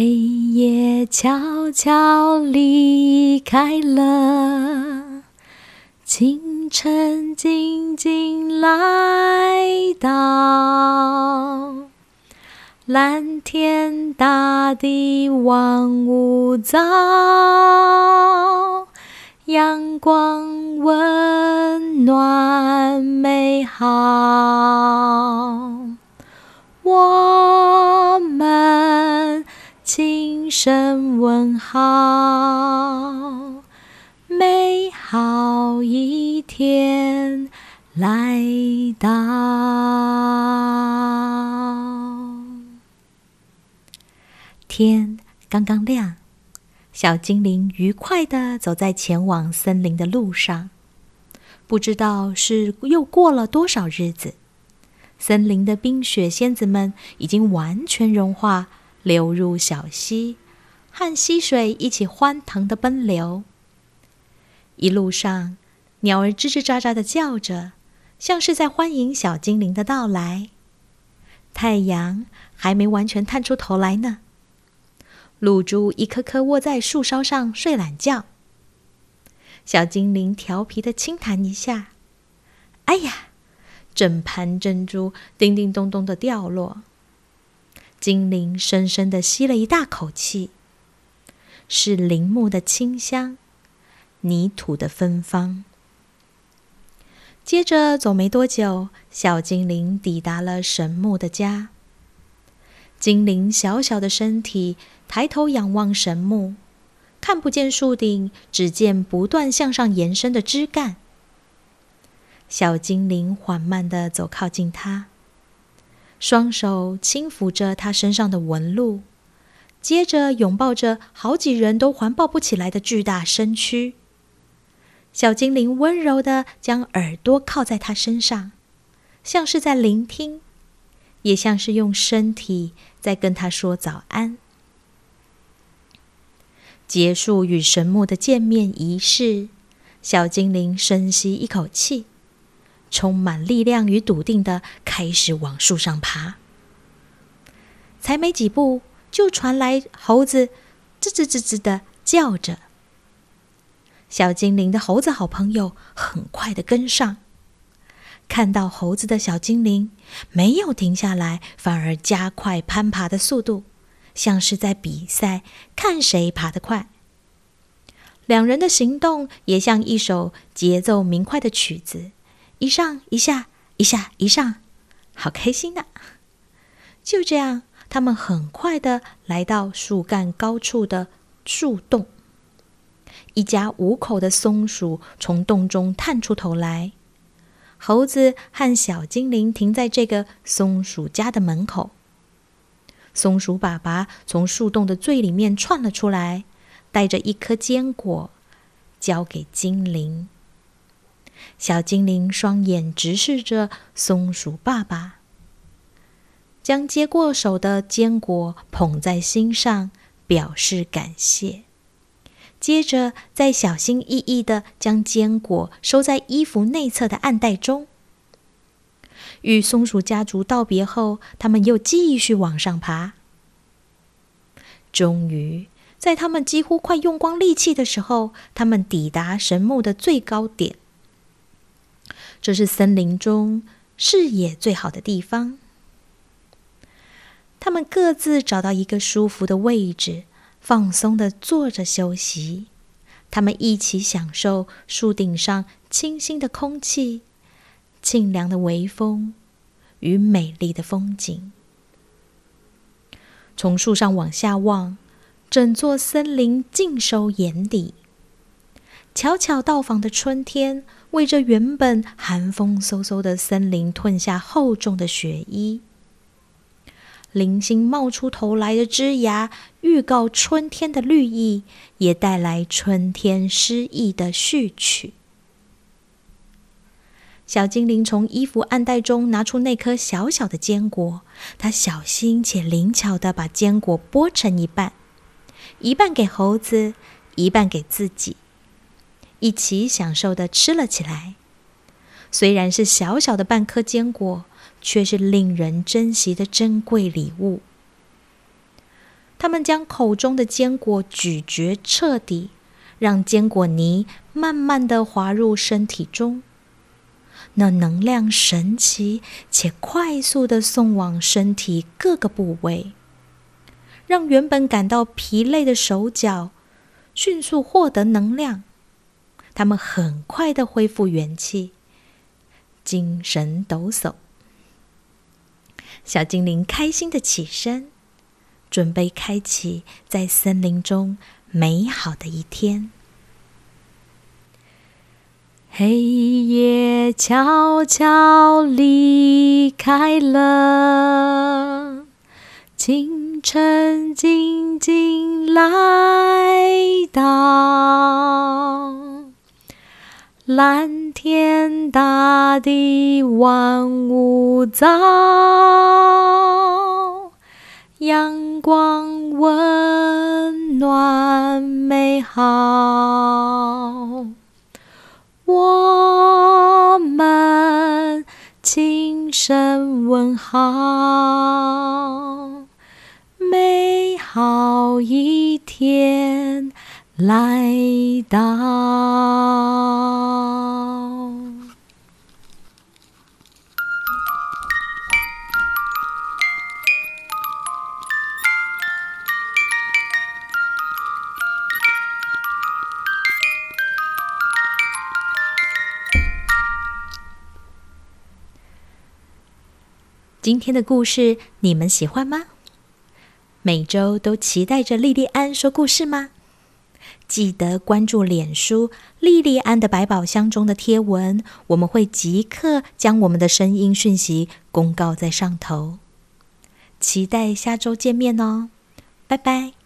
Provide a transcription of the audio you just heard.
黑夜悄悄离开了，清晨静静来到，蓝天大地万物早，阳光温暖美好，声问好，美好一天来到。天刚刚亮，小精灵愉快的走在前往森林的路上。不知道是又过了多少日子，森林的冰雪仙子们已经完全融化。流入小溪，和溪水一起欢腾的奔流。一路上，鸟儿吱吱喳喳的叫着，像是在欢迎小精灵的到来。太阳还没完全探出头来呢。露珠一颗颗卧在树梢上睡懒觉。小精灵调皮的轻弹一下，哎呀，整盘珍珠叮叮咚咚的掉落。精灵深深的吸了一大口气，是林木的清香，泥土的芬芳。接着走没多久，小精灵抵达了神木的家。精灵小小的身体抬头仰望神木，看不见树顶，只见不断向上延伸的枝干。小精灵缓慢的走靠近它。双手轻抚着他身上的纹路，接着拥抱着好几人都环抱不起来的巨大身躯。小精灵温柔的将耳朵靠在他身上，像是在聆听，也像是用身体在跟他说早安。结束与神木的见面仪式，小精灵深吸一口气。充满力量与笃定的开始往树上爬，才没几步，就传来猴子吱吱吱吱的叫着。小精灵的猴子好朋友很快的跟上，看到猴子的小精灵没有停下来，反而加快攀爬的速度，像是在比赛，看谁爬得快。两人的行动也像一首节奏明快的曲子。一上一下，一下一上，好开心呐！就这样，他们很快的来到树干高处的树洞。一家五口的松鼠从洞中探出头来。猴子和小精灵停在这个松鼠家的门口。松鼠爸爸从树洞的最里面窜了出来，带着一颗坚果，交给精灵。小精灵双眼直视着松鼠爸爸，将接过手的坚果捧在心上，表示感谢。接着，再小心翼翼的将坚果收在衣服内侧的暗袋中。与松鼠家族道别后，他们又继续往上爬。终于，在他们几乎快用光力气的时候，他们抵达神木的最高点。这是森林中视野最好的地方。他们各自找到一个舒服的位置，放松的坐着休息。他们一起享受树顶上清新的空气、清凉的微风与美丽的风景。从树上往下望，整座森林尽收眼底。悄悄到访的春天，为这原本寒风飕飕的森林褪下厚重的雪衣。零星冒出头来的枝芽，预告春天的绿意，也带来春天诗意的序曲。小精灵从衣服暗袋中拿出那颗小小的坚果，他小心且灵巧的把坚果剥成一半，一半给猴子，一半给自己。一起享受的吃了起来。虽然是小小的半颗坚果，却是令人珍惜的珍贵礼物。他们将口中的坚果咀嚼彻底，让坚果泥慢慢的滑入身体中。那能量神奇且快速的送往身体各个部位，让原本感到疲累的手脚迅速获得能量。他们很快的恢复元气，精神抖擞。小精灵开心的起身，准备开启在森林中美好的一天。黑夜悄悄离开了，清晨静静来到，蓝天大地万物造，阳光温暖美好。我们轻声问好，美好一天来到。今天的故事你们喜欢吗？每周都期待着莉莉安说故事吗？记得关注脸书“莉莉安的百宝箱”中的贴文，我们会即刻将我们的声音讯息公告在上头。期待下周见面哦，拜拜。